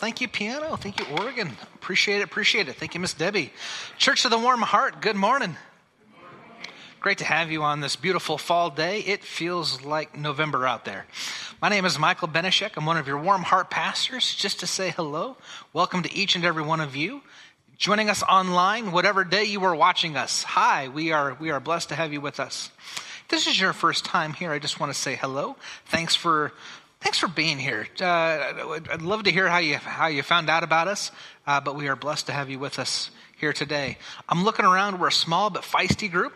Thank you, piano. Thank you, organ. Appreciate it. Appreciate it. Thank you, Miss Debbie. Church of the Warm Heart, good morning. Great to have you on this beautiful fall day. It feels like November out there. My name is Michael Benishek. I'm one of your Warm Heart pastors. Just to say hello, welcome to each and every one of you joining us online, whatever day you are watching us. Hi, we are we are blessed to have you with us. If this is your first time here. I just want to say hello. Thanks for thanks for being here. Uh, I'd love to hear how you how you found out about us, uh, but we are blessed to have you with us here today. I'm looking around. We're a small but feisty group,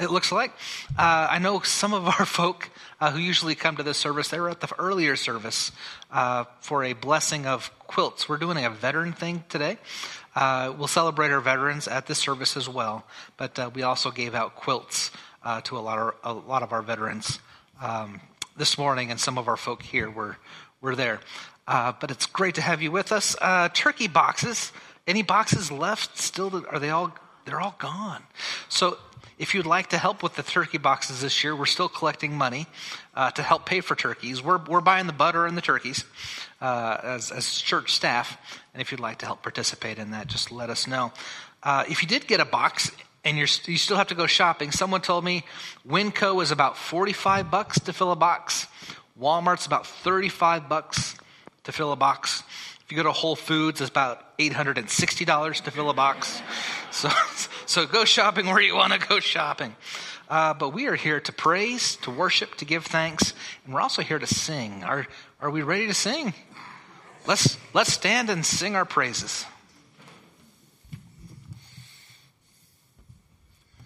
it looks like. Uh, I know some of our folk uh, who usually come to this service, they were at the earlier service uh, for a blessing of quilts. We're doing a veteran thing today. Uh, we'll celebrate our veterans at this service as well, but we also gave out quilts to a lot, of, a lot of our veterans um, this morning, and some of our folk here were, were there. but it's great to have you with us. turkey boxes any boxes left still? Are they all? They're all gone. So if you'd like to help with the turkey boxes this year, we're still collecting money uh, to help pay for turkeys. We're, we're buying the butter and the turkeys uh, as, as church staff. And if you'd like to help participate in that, just let us know. Uh, if you did get a box and you still have to go shopping, someone told me Winco is about 45 bucks to fill a box. Walmart's about 35 bucks to fill a box. If you go to Whole Foods, it's about $860 to fill a box. So, so go shopping where you want to go shopping. Uh, but we are here to praise, to worship, to give thanks, and we're also here to sing. Are, are we ready to sing? Let's, let's stand and sing our praises. I'll fly away, oh glory.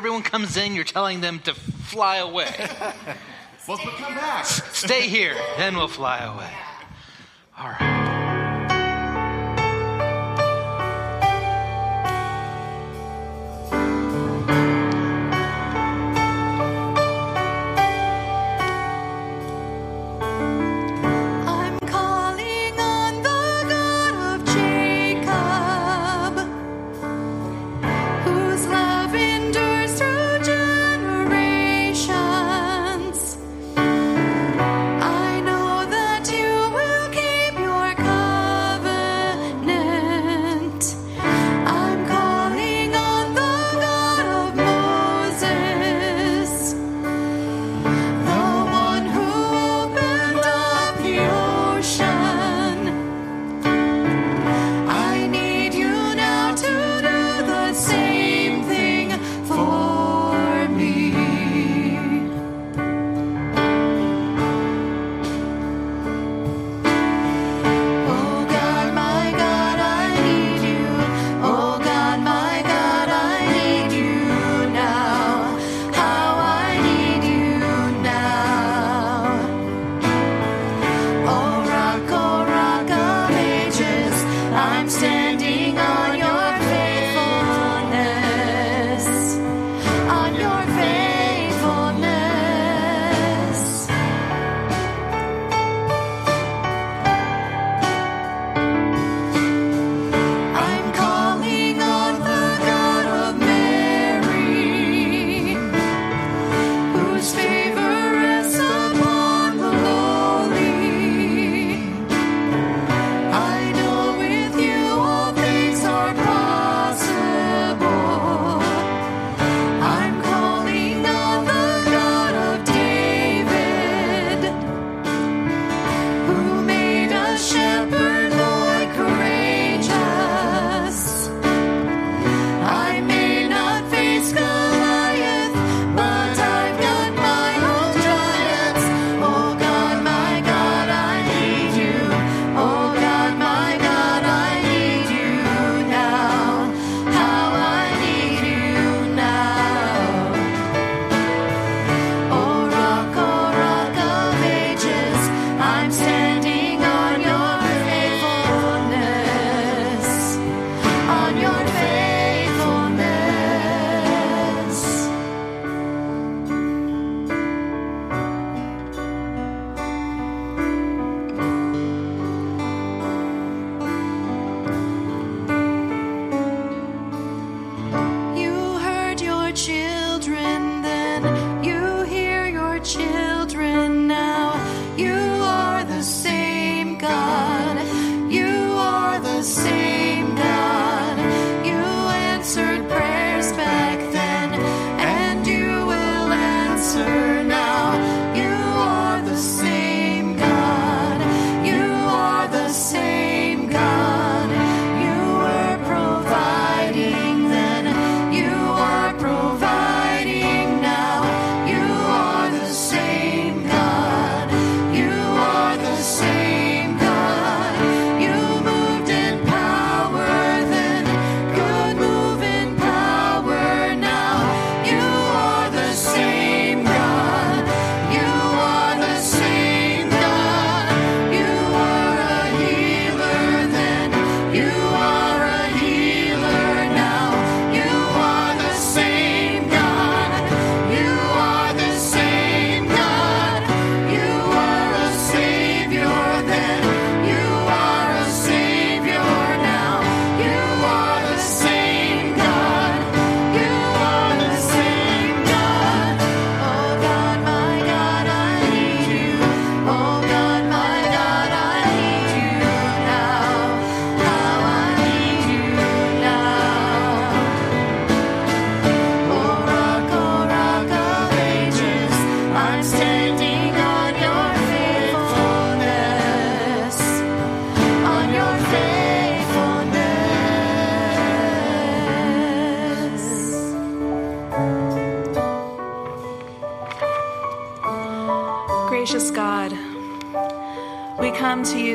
everyone comes in, you're telling them to fly away. well, but come back. Stay here, then we'll fly away.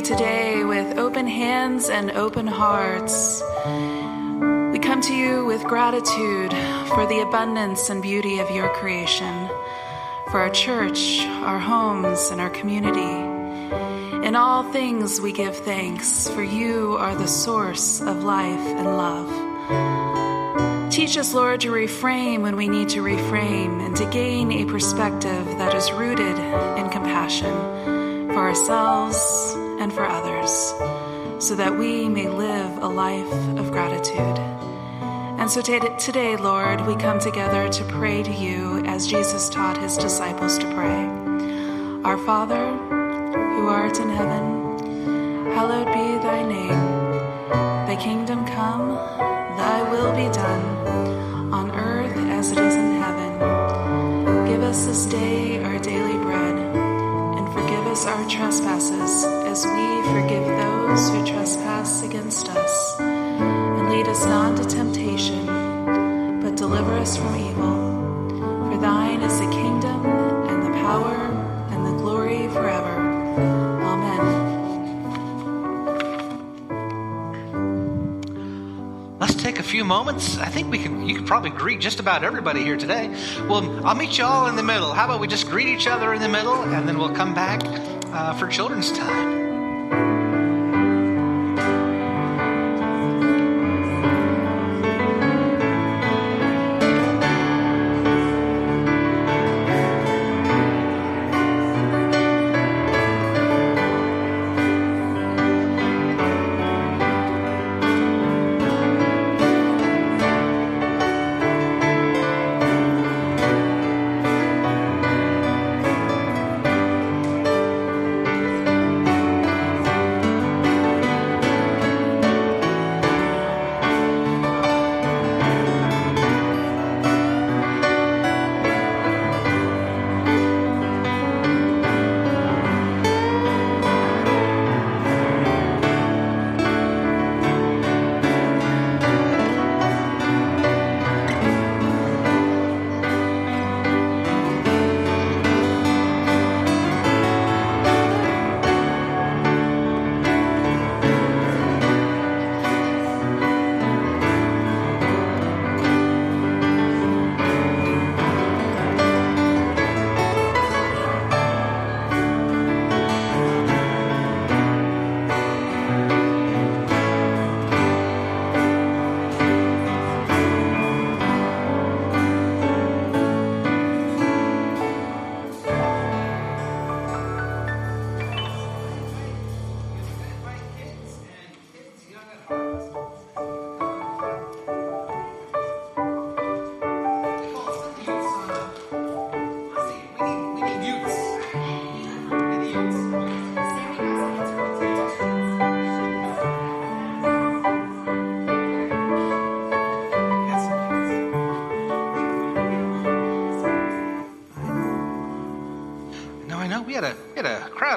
today with open hands and open hearts. We come to you with gratitude for the abundance and beauty of your creation, for our church, our homes, and our community. In all things, we give thanks, for you are the source of life and love. Teach us, Lord, to reframe when we need to reframe and to gain a perspective that is rooted in compassion for ourselves, and for others, so that we may live a life of gratitude. And so today, Lord, we come together to pray to you as Jesus taught his disciples to pray. Our Father, who art in heaven, hallowed be thy name. Thy kingdom come, thy will be done, on earth as it is in heaven. Give us this day our daily bread, and forgive us our trespasses as we forgive those who trespass against us. And lead us not into temptation, but deliver us from evil. For thine is the kingdom, and the power, and the glory forever. Amen. Let's take a few moments. I think we can. You could probably greet just about everybody here today. Well, I'll meet you all in the middle. How about we just greet each other in the middle, and then we'll come back uh, for children's time.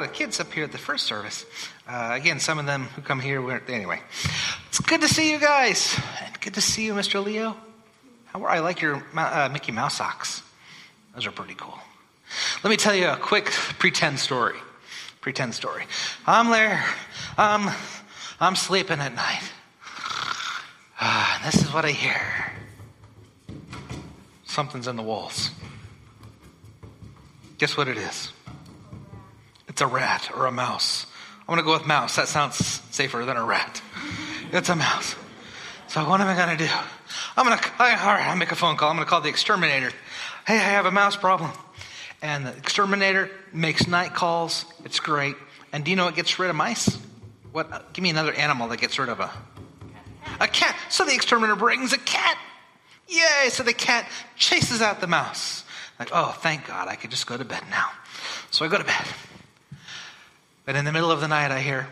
Of kids up here at the first service. Uh, again, some of them who come here weren't. Anyway, it's good to see you guys. And good to see you, Mr. Leo. How are I like your uh, Mickey Mouse socks. Those are pretty cool. Let me tell you a quick pretend story. Pretend story. I'm there. I'm, I'm sleeping at night. Uh, this is what I hear. Something's in the walls. Guess what it is? It's a rat or a mouse. I'm going to go with mouse. That sounds safer than a rat. It's a mouse. So what am I going to do? I'm going to, I, all right, I'll make a phone call. I'm going to call the exterminator. Hey, I have a mouse problem. And the exterminator makes night calls. It's great. And do you know what gets rid of mice? What? Uh, give me another animal that gets rid of a a cat. So the exterminator brings a cat. Yay! So the cat chases out the mouse. Like, oh, thank God, I could just go to bed now. So I go to bed. But in the middle of the night, I hear.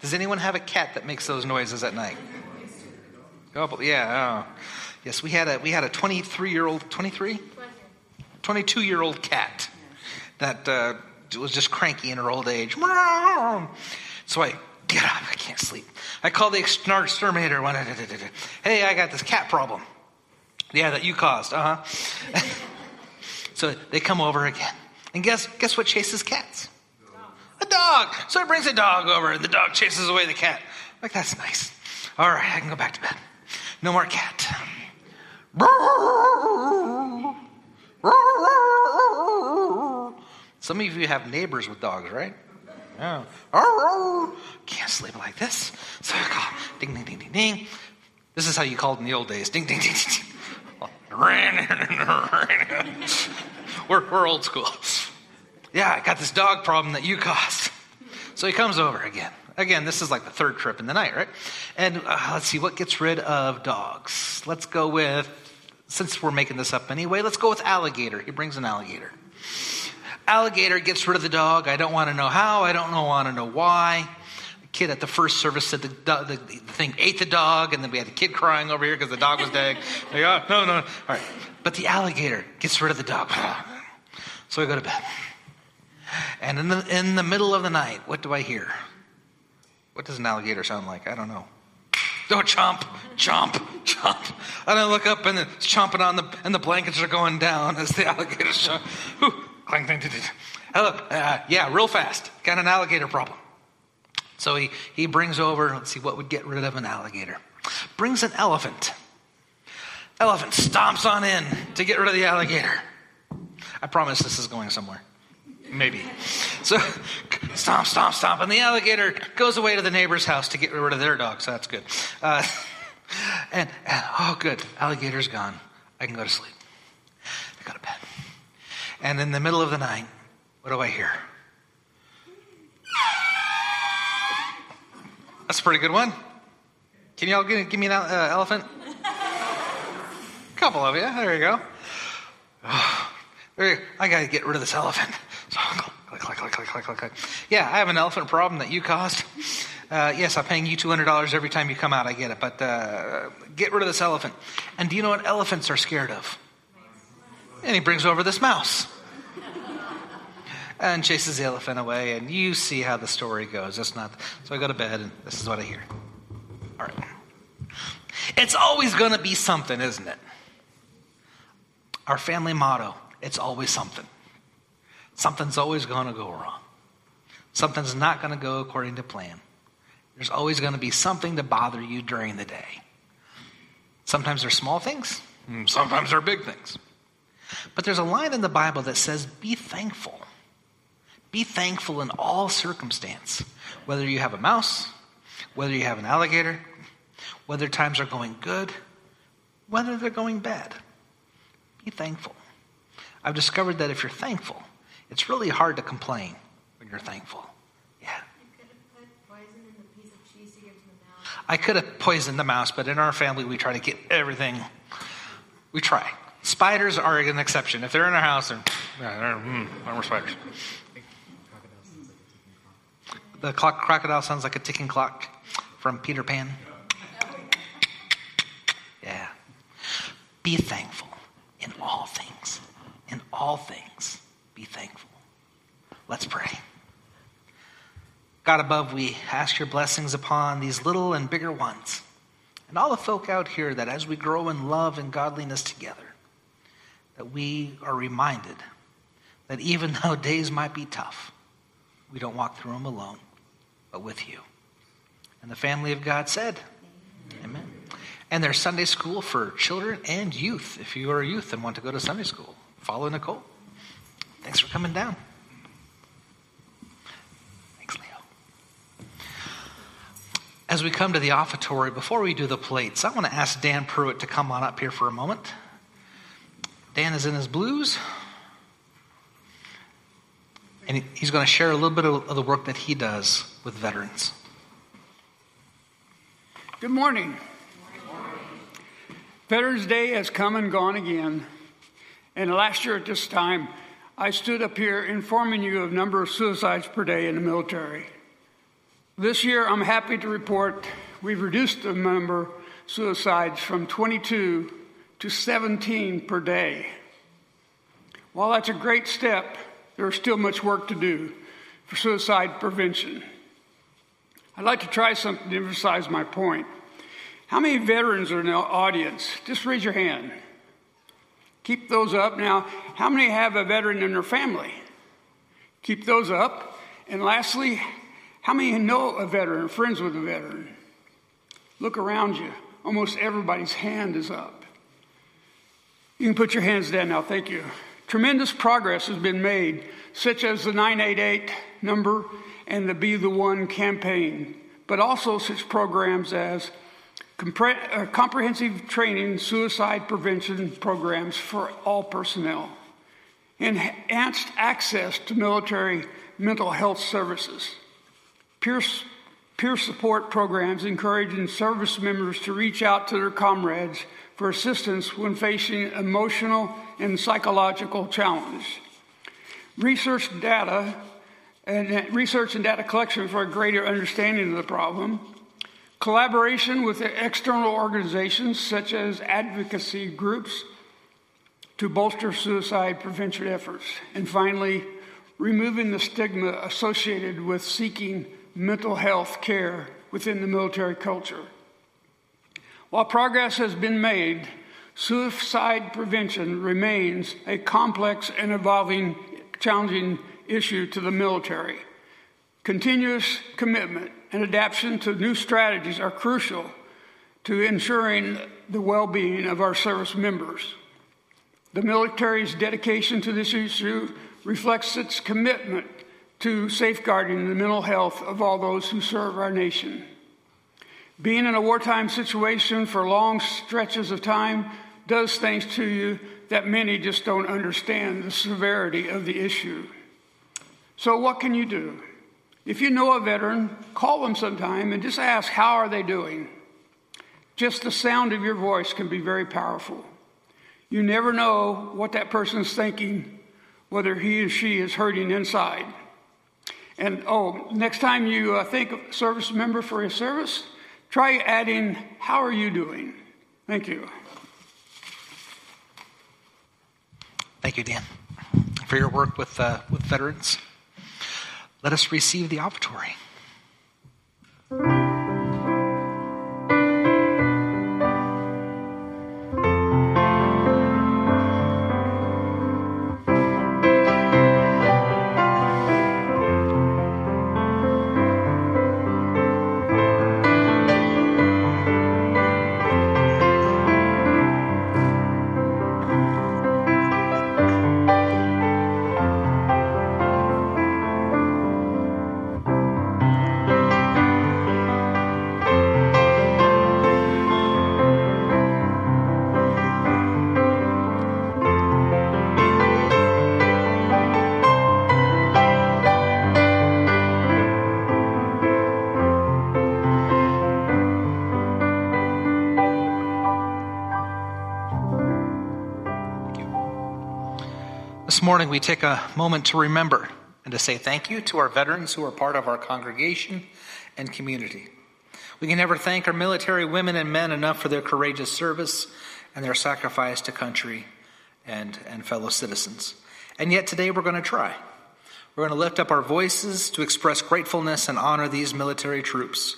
Does anyone have a cat that makes those noises at night? Oh, yeah. Oh. Yes, we had a we had a 23 year old 23, 22 year old cat that uh, was just cranky in her old age. So I get up. I can't sleep. I call the exterminator. Hey, I got this cat problem. Yeah, that you caused. Uh huh. So they come over again. And guess, guess what chases cats? A dog. So it brings a dog over, and the dog chases away the cat. Like, that's nice. All right, I can go back to bed. No more cat. Some of you have neighbors with dogs, right? Yeah. Can't sleep like this. So I call ding, ding, ding, ding, ding. This is how you called in the old days. Ding, ding, ding, ding. We're, we're old school. Yeah, I got this dog problem that you caused. So he comes over again. Again, this is like the third trip in the night, right? And uh, let's see, what gets rid of dogs? Let's go with, since we're making this up anyway, let's go with alligator. He brings an alligator. Alligator gets rid of the dog. I don't want to know how. I don't want to know why. Kid at the first service said the, the, the thing ate the dog, and then we had the kid crying over here because the dog was dead. Like, oh, no, no. All right. But the alligator gets rid of the dog. So I go to bed. And in the, in the middle of the night, what do I hear? What does an alligator sound like? I don't know. Oh, chomp, chomp, chomp. And I look up and it's chomping on the, and the blankets are going down as the alligator's chomp. Hello, uh, yeah, real fast. Got an alligator problem. So he, he brings over, let's see what would get rid of an alligator. Brings an elephant. Elephant stomps on in to get rid of the alligator. I promise this is going somewhere. Maybe. So stomp, stomp, stomp. And the alligator goes away to the neighbor's house to get rid of their dog, so that's good. Uh, and, and, oh, good. Alligator's gone. I can go to sleep. I go to bed. And in the middle of the night, what do I hear? That's a pretty good one. Can y'all give, me an uh, elephant? A couple of you. There you go. Oh, I got to get rid of this elephant. Click, click, click, click, click, click, click. Yeah, I have an elephant problem that you caused. Uh, yes, I'm paying you $200 every time you come out. I get it. But uh, get rid of this elephant. And do you know what elephants are scared of? And he brings over this mouse and chases the elephant away. And you see how the story goes. That's not. So I go to bed, and this is what I hear. All right. It's always going to be something, isn't it? Our family motto it's always something. Something's always going to go wrong. Something's not going to go according to plan. There's always going to be something to bother you during the day. Sometimes they're small things, sometimes they're big things. But there's a line in the Bible that says, Be thankful. Be thankful in all circumstance. Whether you have a mouse, whether you have an alligator, whether times are going good, whether they're going bad. Be thankful. I've discovered that if you're thankful, it's really hard to complain when you're thankful. Yeah. I could have poisoned the mouse, but in our family, we try to get everything. We try. Spiders are an exception. If they're in our house, they're, they're mm, we're spiders. The clock, crocodile sounds like a ticking clock from Peter Pan. Yeah. Be thankful in all things. In all things, be thankful. Let's pray. God above, we ask your blessings upon these little and bigger ones, and all the folk out here that as we grow in love and godliness together, that we are reminded that even though days might be tough, we don't walk through them alone, but with you. And the family of God said, Amen. And there's Sunday school for children and youth. If you are a youth and want to go to Sunday school, follow Nicole. Thanks for coming down. Thanks, Leo. As we come to the offertory, before we do the plates, I want to ask Dan Pruitt to come on up here for a moment. Dan is in his blues. And he's going to share a little bit of the work that he does with veterans. Good morning. Veterans Day has come and gone again. And last year at this time, I stood up here informing you of number of suicides per day in the military. This year, I'm happy to report we've reduced the number of suicides from 22 to 17 per day. While that's a great step, there's still much work to do for suicide prevention. I'd like to try something to emphasize my point. How many veterans are in the audience? Just raise your hand. Keep those up. Now, how many have a veteran in their family? Keep those up. And lastly, how many know a veteran, friends with a veteran? Look around you. Almost everybody's hand is up. You can put your hands down now. Thank you. Tremendous progress has been made, such as the 988 number and the Be the One campaign, but also such programs as compre- uh, comprehensive training suicide prevention programs for all personnel, enhanced access to military mental health services, peer, peer support programs encouraging service members to reach out to their comrades for assistance when facing emotional and psychological challenge. Research data and research and data collection for a greater understanding of the problem. Collaboration with external organizations such as advocacy groups to bolster suicide prevention efforts. And finally, removing the stigma associated with seeking mental health care within the military culture. While progress has been made, suicide prevention remains a complex and evolving, challenging issue to the military. Continuous commitment and adaptation to new strategies are crucial to ensuring the well being of our service members. The military's dedication to this issue reflects its commitment to safeguarding the mental health of all those who serve our nation. Being in a wartime situation for long stretches of time does things to you that many just don't understand the severity of the issue. So, what can you do? If you know a veteran, call them sometime and just ask, How are they doing? Just the sound of your voice can be very powerful. You never know what that person's thinking, whether he or she is hurting inside. And oh, next time you uh, think of service member for a service, try adding, How are you doing? Thank you. Thank you, Dan, for your work with, uh, with veterans. Let us receive the offertory. Morning, we take a moment to remember and to say thank you to our veterans who are part of our congregation and community. We can never thank our military women and men enough for their courageous service and their sacrifice to country and, and fellow citizens. And yet, today, we're going to try. We're going to lift up our voices to express gratefulness and honor these military troops,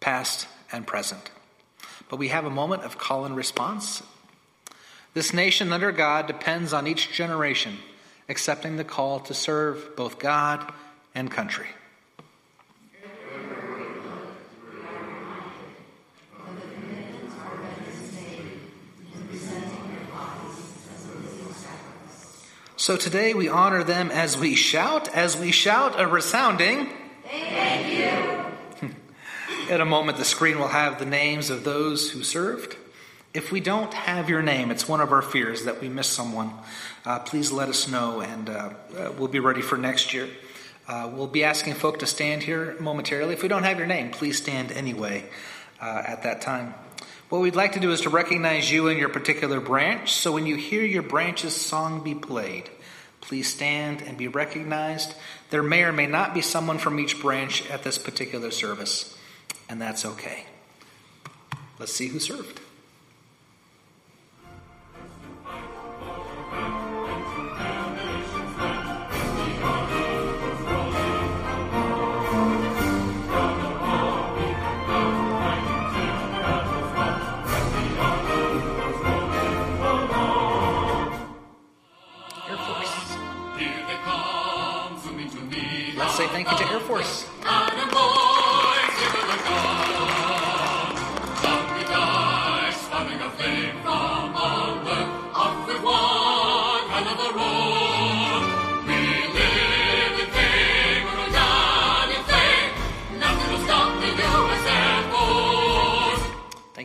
past and present. But we have a moment of call and response. This nation under God depends on each generation accepting the call to serve both God and country. So today we honor them as we shout, as we shout a resounding Thank you. In a moment, the screen will have the names of those who served. If we don't have your name, it's one of our fears that we miss someone. Uh, please let us know, and uh, uh, we'll be ready for next year. Uh, we'll be asking folk to stand here momentarily. If we don't have your name, please stand anyway uh, at that time. What we'd like to do is to recognize you and your particular branch. So when you hear your branch's song be played, please stand and be recognized. There may or may not be someone from each branch at this particular service, and that's okay. Let's see who served.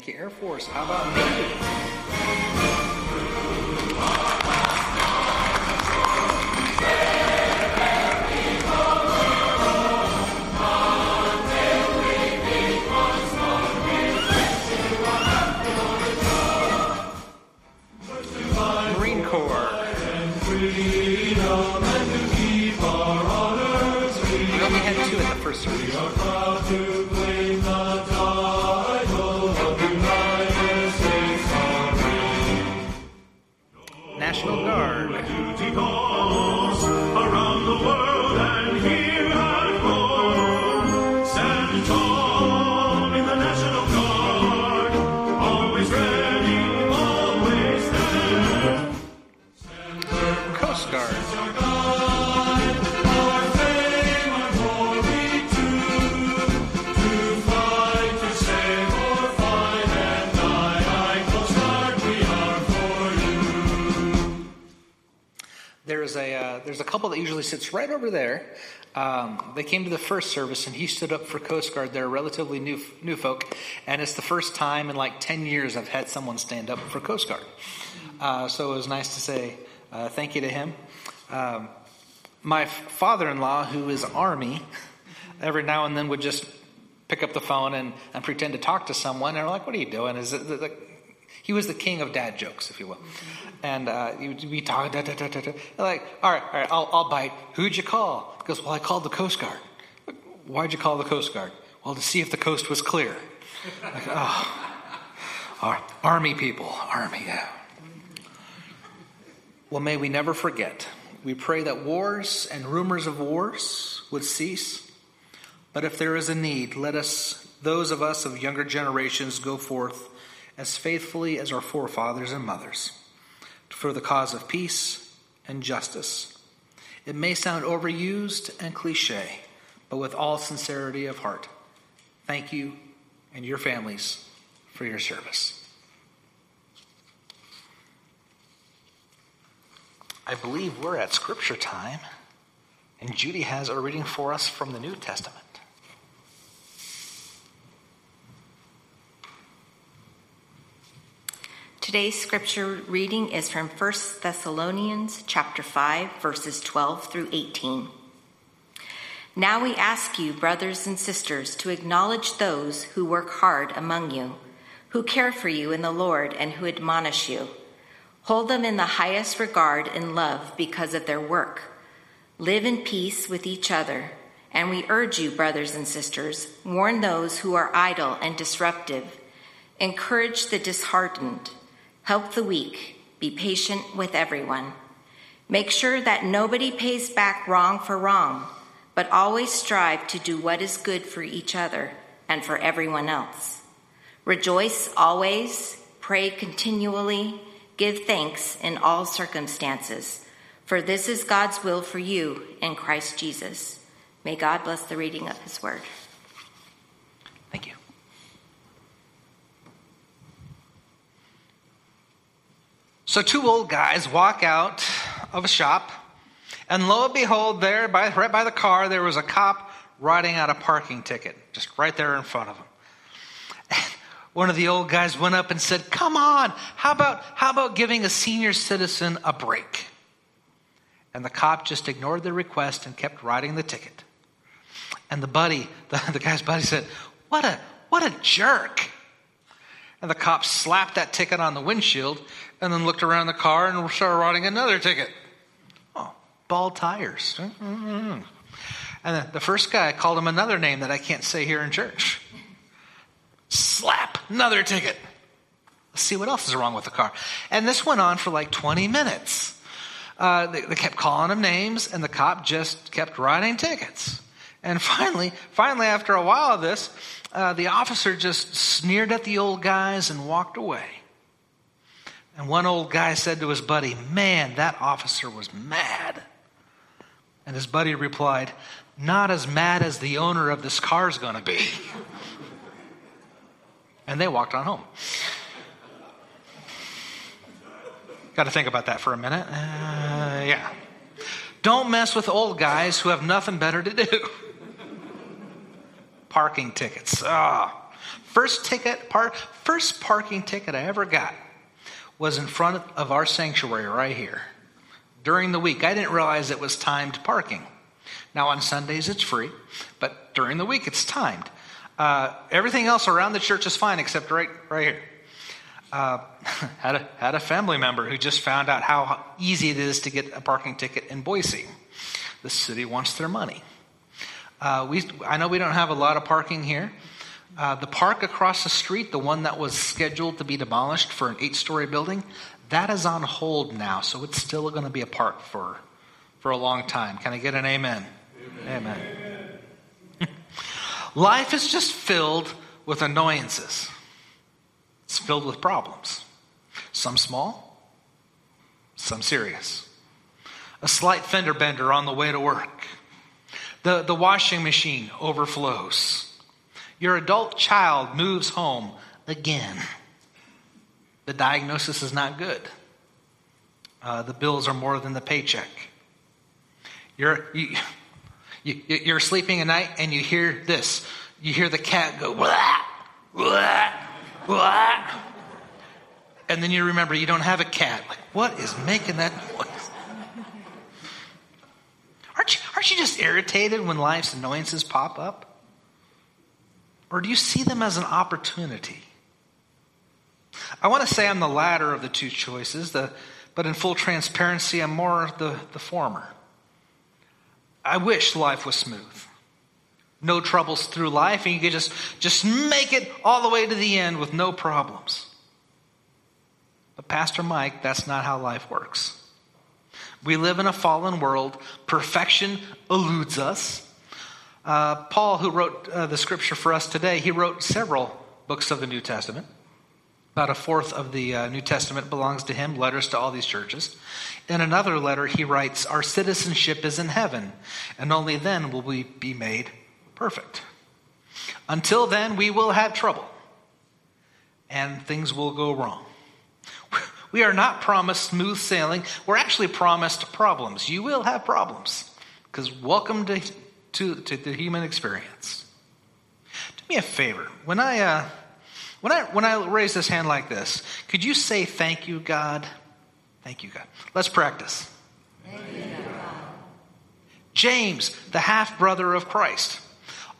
Yankee Air Force. How about me? Right over there. Um, they came to the first service, and he stood up for Coast Guard. They're relatively new new folk, and it's the first time in like ten years I've had someone stand up for Coast Guard. Uh, so it was nice to say uh, thank you to him. Um, my father-in-law, who is Army, every now and then would just pick up the phone and, and pretend to talk to someone. And we're like, "What are you doing?" Is it the, he was the king of dad jokes, if you will. And uh, he would be talking, da, da, da, da, da. like, all right, all right, I'll, I'll bite. Who'd you call? He goes, well, I called the Coast Guard. Why'd you call the Coast Guard? Well, to see if the coast was clear. Like, oh, Ar- army people, army, yeah. Well, may we never forget. We pray that wars and rumors of wars would cease. But if there is a need, let us, those of us of younger generations, go forth as faithfully as our forefathers and mothers for the cause of peace and justice. It may sound overused and cliche, but with all sincerity of heart, thank you and your families for your service. I believe we're at scripture time, and Judy has a reading for us from the New Testament. Today's scripture reading is from 1 Thessalonians chapter 5 verses 12 through 18. Now we ask you, brothers and sisters, to acknowledge those who work hard among you, who care for you in the Lord and who admonish you. Hold them in the highest regard and love because of their work. Live in peace with each other. And we urge you, brothers and sisters, warn those who are idle and disruptive. Encourage the disheartened. Help the weak. Be patient with everyone. Make sure that nobody pays back wrong for wrong, but always strive to do what is good for each other and for everyone else. Rejoice always, pray continually, give thanks in all circumstances, for this is God's will for you in Christ Jesus. May God bless the reading of his word. Thank you. So, two old guys walk out of a shop, and lo and behold, there, by, right by the car, there was a cop writing out a parking ticket, just right there in front of. And one of the old guys went up and said, Come on, how about, how about giving a senior citizen a break? And the cop just ignored the request and kept writing the ticket. And the buddy, the, the guy's buddy said, What a, what a jerk. And the cop slapped that ticket on the windshield and then looked around the car and started writing another ticket. Oh, bald tires. Mm-hmm. And the first guy called him another name that I can't say here in church. Slap, another ticket. Let's see what else is wrong with the car. And this went on for like 20 minutes. Uh, they, they kept calling him names, and the cop just kept writing tickets. And finally, finally, after a while of this, uh, the officer just sneered at the old guys and walked away. And one old guy said to his buddy, Man, that officer was mad. And his buddy replied, Not as mad as the owner of this car is going to be. and they walked on home. Got to think about that for a minute. Uh, yeah. Don't mess with old guys who have nothing better to do. Parking tickets. Ah. First ticket first parking ticket I ever got was in front of our sanctuary right here. During the week, I didn't realize it was timed parking. Now on Sundays it's free, but during the week it's timed. Uh, everything else around the church is fine except right right here. Uh, had a had a family member who just found out how easy it is to get a parking ticket in Boise. The city wants their money. Uh, we I know we don't have a lot of parking here. Uh, the park across the street, the one that was scheduled to be demolished for an eight-story building, that is on hold now, so it's still going to be a park for for a long time. Can I get an amen? Amen. amen. Life is just filled with annoyances. It's filled with problems. Some small, some serious. A slight fender bender on the way to work. The, the washing machine overflows. Your adult child moves home again. The diagnosis is not good. Uh, the bills are more than the paycheck. You're, you, you, you're sleeping at night and you hear this. You hear the cat go, blah, blah, blah. And then you remember you don't have a cat. Like, what is making that noise? You, just irritated when life's annoyances pop up? Or do you see them as an opportunity? I want to say I'm the latter of the two choices, the, but in full transparency, I'm more the, the former. I wish life was smooth. No troubles through life, and you could just, just make it all the way to the end with no problems. But, Pastor Mike, that's not how life works. We live in a fallen world. Perfection eludes us. Uh, Paul, who wrote uh, the scripture for us today, he wrote several books of the New Testament. About a fourth of the uh, New Testament belongs to him, letters to all these churches. In another letter, he writes, Our citizenship is in heaven, and only then will we be made perfect. Until then, we will have trouble, and things will go wrong. We are not promised smooth sailing. We're actually promised problems. You will have problems, because welcome to, to, to the human experience. Do me a favor. When I. Uh, when I, when I raise this hand like this, could you say, Thank you, God? Thank you, God. Let's practice. James, the half brother of Christ,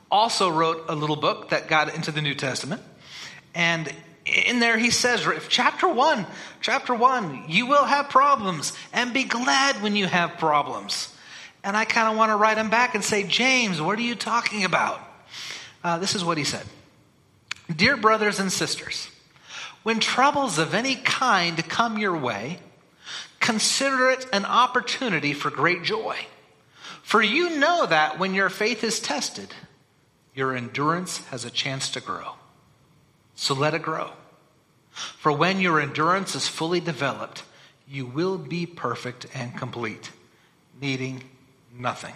also wrote a little book that got into the New Testament. And in there he says, chapter one, chapter one, you will have problems and be glad when you have problems. And I kind of want to write him back and say, James, what are you talking about? Uh, this is what he said. Dear brothers and sisters, when troubles of any kind come your way, consider it an opportunity for great joy. For you know that when your faith is tested, your endurance has a chance to grow. So let it grow. For when your endurance is fully developed, you will be perfect and complete, needing nothing.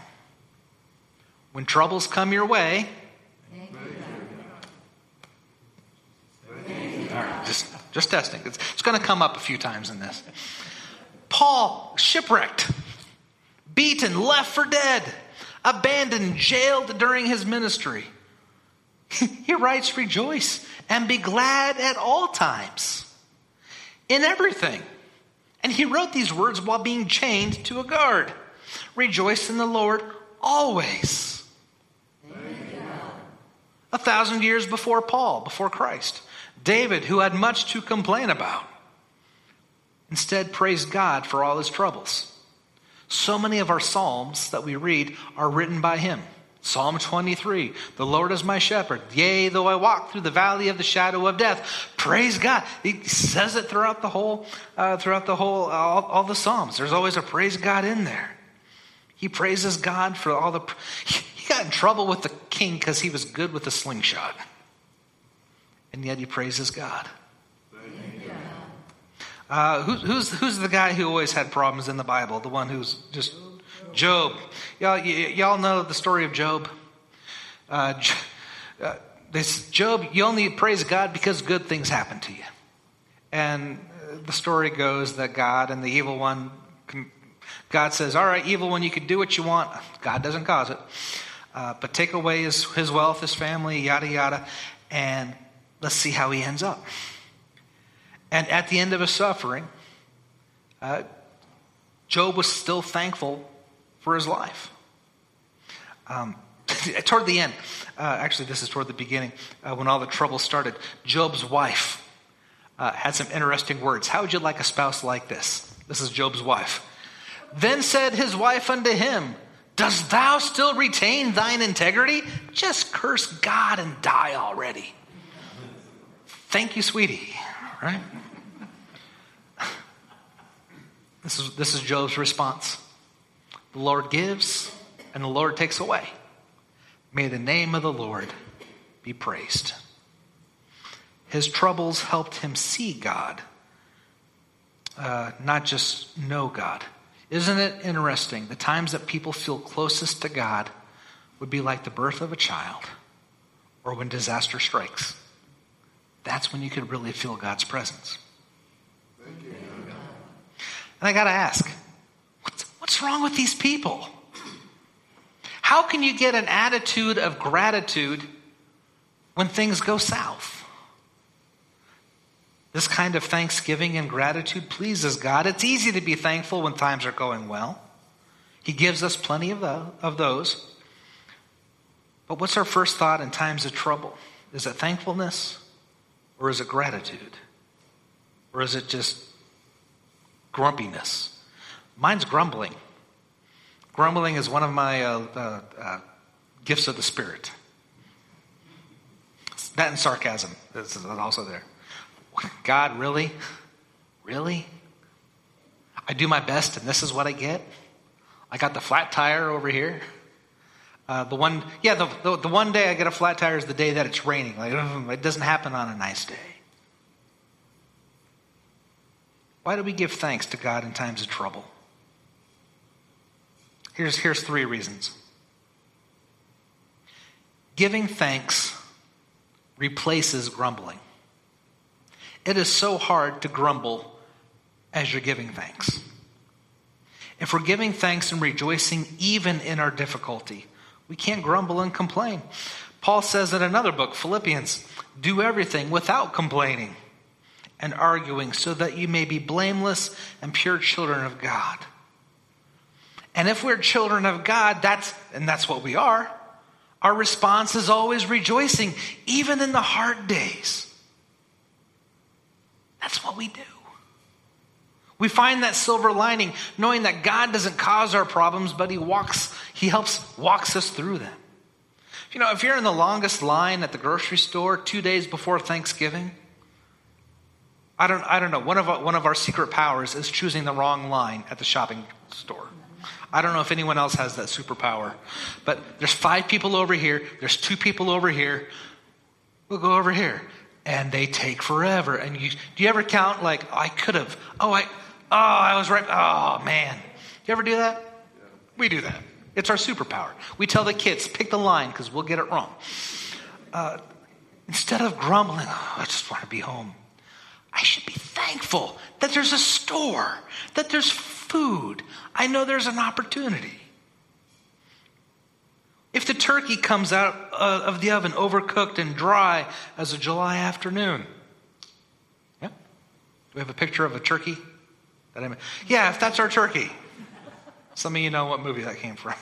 When troubles come your way, just, just testing. It's, it's going to come up a few times in this. Paul, shipwrecked, beaten, left for dead, abandoned, jailed during his ministry. He writes, Rejoice and be glad at all times, in everything. And he wrote these words while being chained to a guard. Rejoice in the Lord always. A thousand years before Paul, before Christ. David, who had much to complain about, instead praised God for all his troubles. So many of our Psalms that we read are written by him. Psalm 23, the Lord is my shepherd. Yea, though I walk through the valley of the shadow of death, praise God. He says it throughout the whole, uh, throughout the whole, uh, all, all, the Psalms. There's always a praise God in there. He praises God for all the, he got in trouble with the king because he was good with a slingshot and yet he praises God. Uh, who, who's, who's the guy who always had problems in the Bible? The one who's just Job. Y'all, y- y'all know the story of Job. Uh, uh, this Job, you only praise God because good things happen to you. And uh, the story goes that God and the evil one, God says, All right, evil one, you can do what you want. God doesn't cause it. Uh, but take away his, his wealth, his family, yada, yada. and let's see how he ends up. And at the end of his suffering, uh, Job was still thankful for his life. Um, toward the end, uh, actually, this is toward the beginning, uh, when all the trouble started, Job's wife uh, had some interesting words. How would you like a spouse like this? This is Job's wife. Then said his wife unto him, Dost thou still retain thine integrity? Just curse God and die already. Thank you, sweetie. Right? This is, this is Job's response. The Lord gives and the Lord takes away. May the name of the Lord be praised. His troubles helped him see God, uh, not just know God. Isn't it interesting? The times that people feel closest to God would be like the birth of a child or when disaster strikes. That's when you could really feel God's presence. And I got to ask, what's, wrong with these people? How can you get an attitude of gratitude when things go south? This kind of thanksgiving and gratitude pleases God. It's easy to be thankful when times are going well. He gives us plenty of, the, of those. But what's our first thought in times of trouble? Is it thankfulness or is it gratitude? Or is it just grumpiness? Mine's grumbling. Grumbling is one of my uh, uh, uh, gifts of the Spirit. That and sarcasm is also there. God, really? Really? I do my best and this is what I get? I got the flat tire over here. Uh, the one, yeah, the, the, the, one day I get a flat tire is the day that it's raining. Like, it doesn't happen on a nice day. Why do we give thanks to God in times of trouble? Here's, here's three reasons. Giving thanks replaces grumbling. It is so hard to grumble as you're giving thanks. If we're giving thanks and rejoicing even in our difficulty, we can't grumble and complain. Paul says in another book, Philippians, do everything without complaining and arguing so that you may be blameless and pure children of God. And if we're children of God, that's and that's what we are. Our response is always rejoicing even in the hard days. That's what we do. We find that silver lining, knowing that God doesn't cause our problems, but He walks, He helps walks us through them. You know, if you're in the longest line at the grocery store two days before Thanksgiving, I don't, I don't know. One of, one of our secret powers is choosing the wrong line at the shopping store. I don't know if anyone else has that superpower, but there's five people over here, there's two people over here. We'll go over here and they take forever. And you, do you ever count like I could have? Oh, I, oh, I was right. Oh man, you ever do that? We do that. It's our superpower. We tell the kids pick the line because we'll get it wrong. Uh, instead of grumbling, oh, I just want to be home. I should be thankful that there's a store, that there's food. I know there's an opportunity. If the turkey comes out uh, of the oven overcooked and dry as a July afternoon, yeah? Do we have a picture of a turkey? That I? Yeah, if that's our turkey. Some of you know what movie that came from.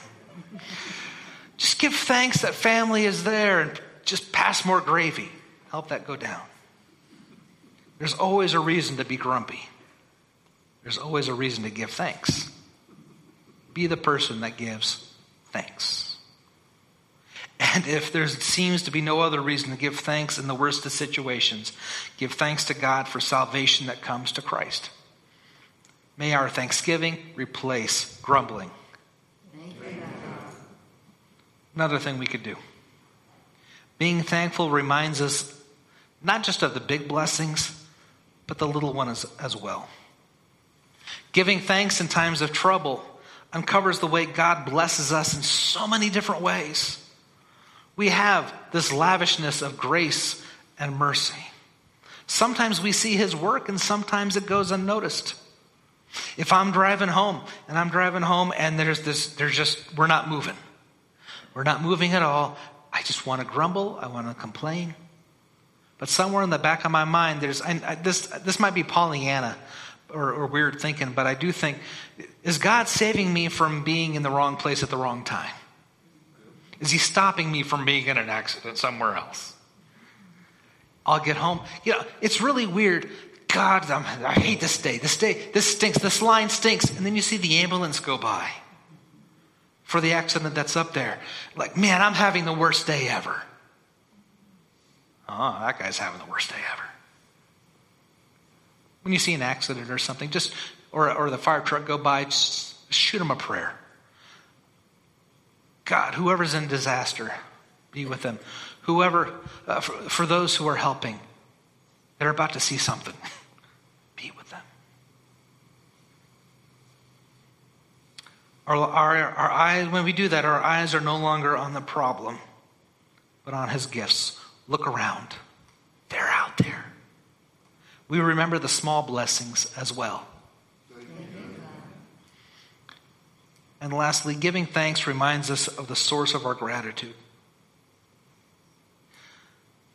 Just give thanks that family is there and just pass more gravy. Help that go down. There's always a reason to be grumpy. There's always a reason to give thanks. Be the person that gives thanks. And if there seems to be no other reason to give thanks in the worst of situations, give thanks to God for salvation that comes to Christ. May our thanksgiving replace grumbling. Another thing we could do. Being thankful reminds us not just of the big blessings, but the little ones as well. Giving thanks in times of trouble uncovers the way God blesses us in so many different ways we have this lavishness of grace and mercy. Sometimes we see his work and sometimes it goes unnoticed. If I'm driving home and I'm driving home and there's this, there's just, we're not moving. We're not moving at all. I just want to grumble. I want to complain. But somewhere in the back of my mind, there's and I, this. This might be Pollyanna or, or weird thinking, but I do think: Is God saving me from being in the wrong place at the wrong time? Is He stopping me from being in an accident somewhere else? I'll get home. You know, it's really weird. God, I'm, I hate this day. This day, this stinks. This line stinks. And then you see the ambulance go by for the accident that's up there. Like, man, I'm having the worst day ever. Oh, that guy's having the worst day ever. When you see an accident or something, just or or the fire truck go by, just shoot them a prayer. God, whoever's in disaster, be with them. Whoever, uh, for, for those who are helping, they're about to see something. Be with them. Our, our, our eyes, when we do that, our eyes are no longer on the problem, but on his gifts. Look around. They're out there. We remember the small blessings as well. And lastly, giving thanks reminds us of the source of our gratitude.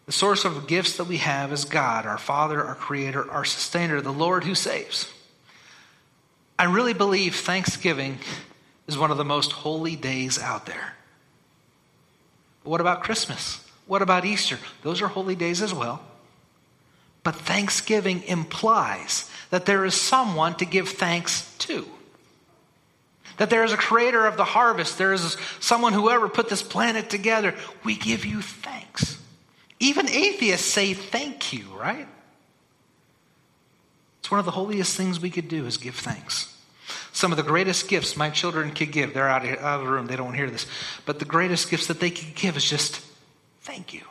The source of gifts that we have is God, our Father, our Creator, our Sustainer, the Lord who saves. I really believe Thanksgiving is one of the most holy days out there. But what about Christmas? What about Easter? Those are holy days as well. But Thanksgiving implies that there is someone to give thanks to. That there is a creator of the harvest. There is someone, whoever put this planet together. We give you thanks. Even atheists say thank you, right? It's one of the holiest things we could do is give thanks. Some of the greatest gifts my children could give, they're out of the room, they don't hear this, but the greatest gifts that they could give is just thank you.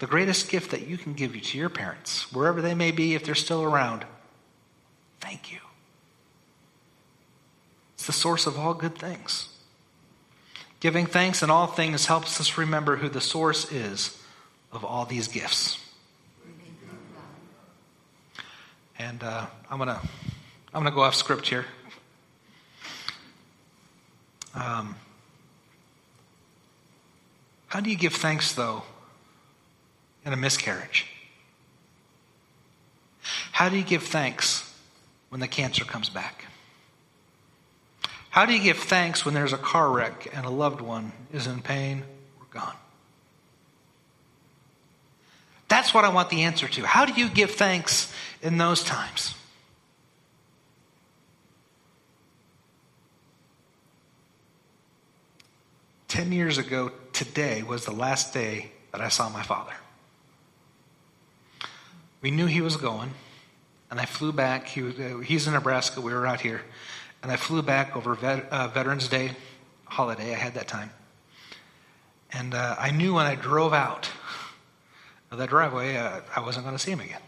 The greatest gift that you can give to your parents, wherever they may be, if they're still around, thank you. It's the source of all good things. Giving thanks in all things helps us remember who the source is of all these gifts. And uh, I'm gonna I'm gonna go off script here. Um, how do you give thanks though in a miscarriage? How do you give thanks when the cancer comes back? How do you give thanks when there's a car wreck and a loved one is in pain or gone? That's what I want the answer to. How do you give thanks in those times? Ten years ago today was the last day that I saw my father. We knew he was going, and I flew back. He was, uh, he's in Nebraska, we were out here. And I flew back over vet, uh, Veterans Day holiday. I had that time. And uh, I knew when I drove out of that driveway, uh, I wasn't going to see him again.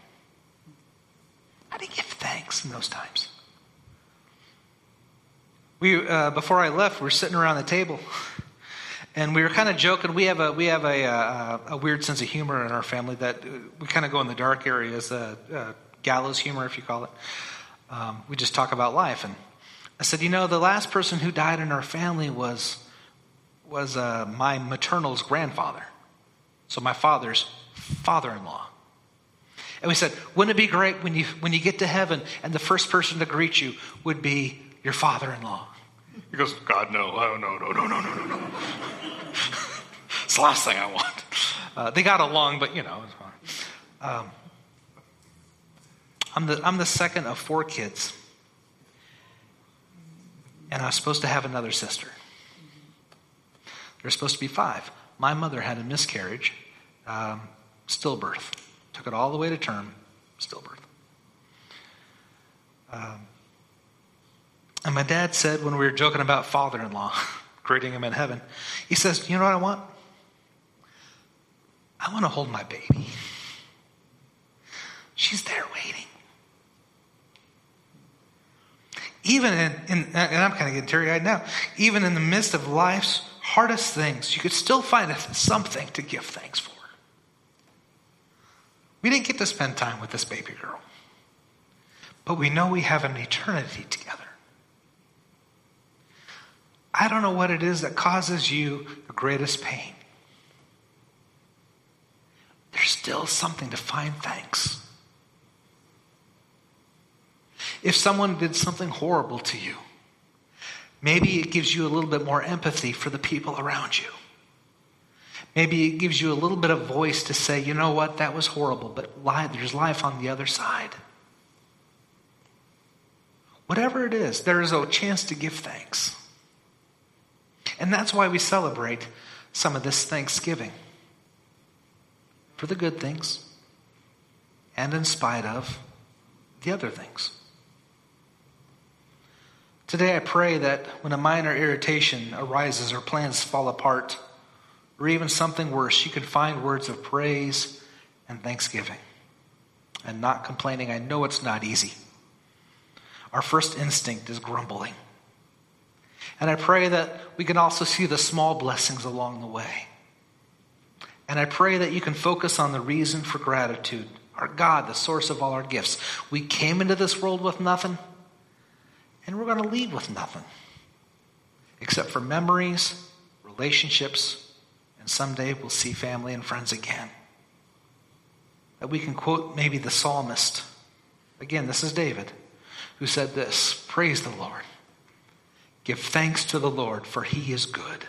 Do you give thanks in those times? We, uh, before I left, we were sitting around the table, and we were kind of joking. We have a we have a, a, a weird sense of humor in our family that uh, we kind of go in the dark areas, uh, uh, gallows humor, if you call it. Um, we just talk about life, and I said, you know, the last person who died in our family was was uh, my maternal's grandfather, so my father's father-in-law. And we said, wouldn't it be great when you when you get to heaven and the first person to greet you would be your father-in-law? He goes, God, no, oh, no, no, no, no, no, no, no. it's the last thing I want. Uh, they got along, but you know, it's um, I'm the I'm the second of four kids, and I was supposed to have another sister. There's supposed to be five. My mother had a miscarriage, um, stillbirth. Took it all the way to term, stillbirth. Um, and my dad said when we were joking about father in law, greeting him in heaven, he says, You know what I want? I want to hold my baby. She's there waiting. Even in, in and I'm kind of getting teary eyed now, even in the midst of life's hardest things, you could still find something to give thanks for. We didn't get to spend time with this baby girl, but we know we have an eternity together. I don't know what it is that causes you the greatest pain. there's still something to find thanks. If someone did something horrible to you, maybe it gives you a little bit more empathy for the people around you. Maybe it gives you a little bit of voice to say, you know what, that was horrible, but there's life on the other side. Whatever it is, there is a chance to give thanks. And that's why we celebrate some of this Thanksgiving for the good things and in spite of the other things. Today, I pray that when a minor irritation arises or plans fall apart, or even something worse, you can find words of praise and thanksgiving and not complaining. I know it's not easy. Our first instinct is grumbling. And I pray that we can also see the small blessings along the way. And I pray that you can focus on the reason for gratitude. Our God, the source of all our gifts. We came into this world with nothing, and we're going to leave with nothing except for memories, relationships, and someday we'll see family and friends again. That we can quote maybe the psalmist. Again, this is David, who said this Praise the Lord. Give thanks to the Lord, for he is good.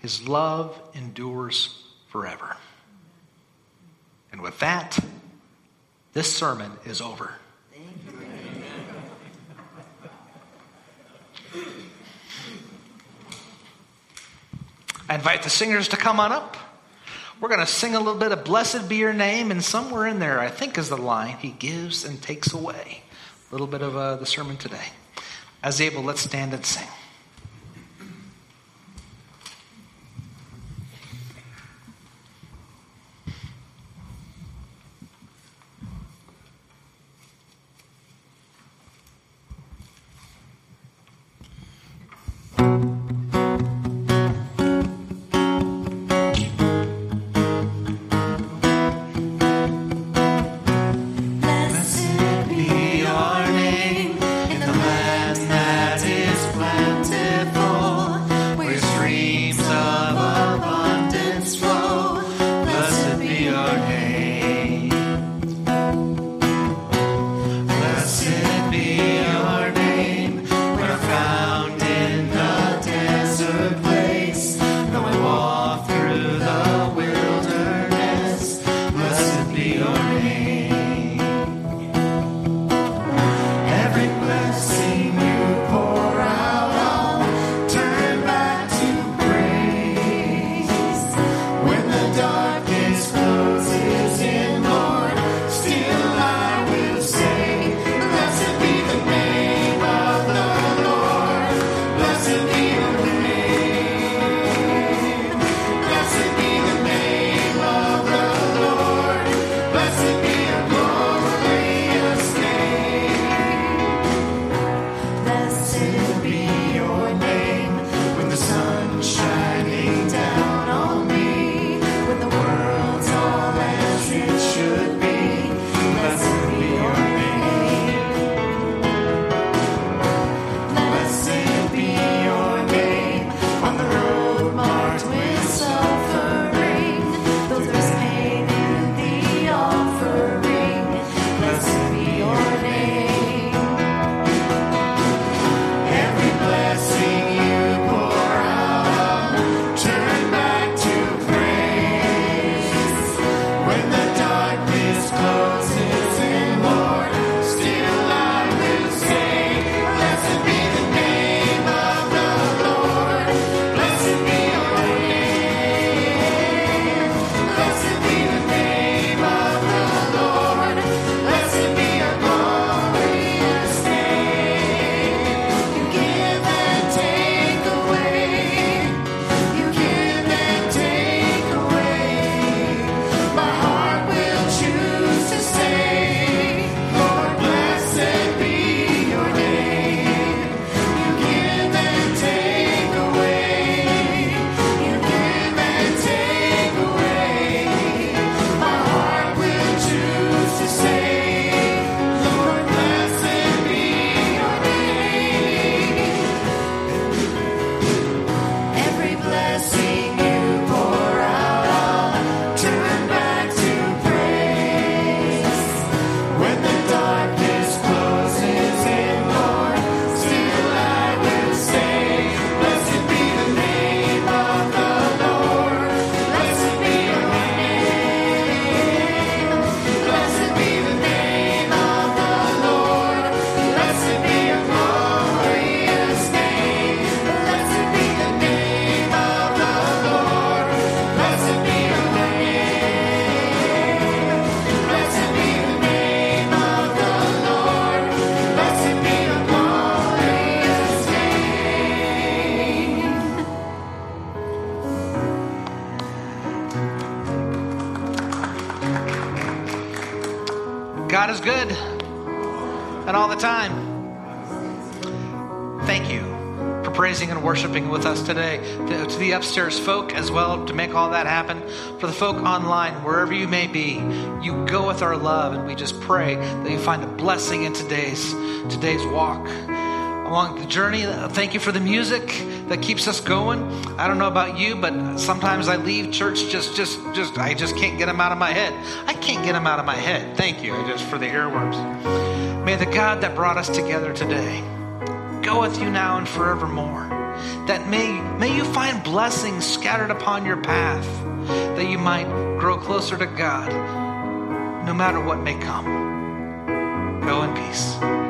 His love endures forever. And with that, this sermon is over. I invite the singers to come on up. We're going to sing a little bit of Blessed Be Your Name, and somewhere in there, I think, is the line He gives and takes away. A little bit of uh, the sermon today. As able, let's stand and sing. Praising and worshiping with us today. To, to the upstairs folk as well, to make all that happen. For the folk online, wherever you may be, you go with our love, and we just pray that you find a blessing in today's today's walk along the journey. Thank you for the music that keeps us going. I don't know about you, but sometimes I leave church just, just, just, I just can't get them out of my head. I can't get them out of my head. Thank you just for the earworms. May the God that brought us together today go with you now and forevermore. That may, may you find blessings scattered upon your path, that you might grow closer to God, no matter what may come. Go in peace.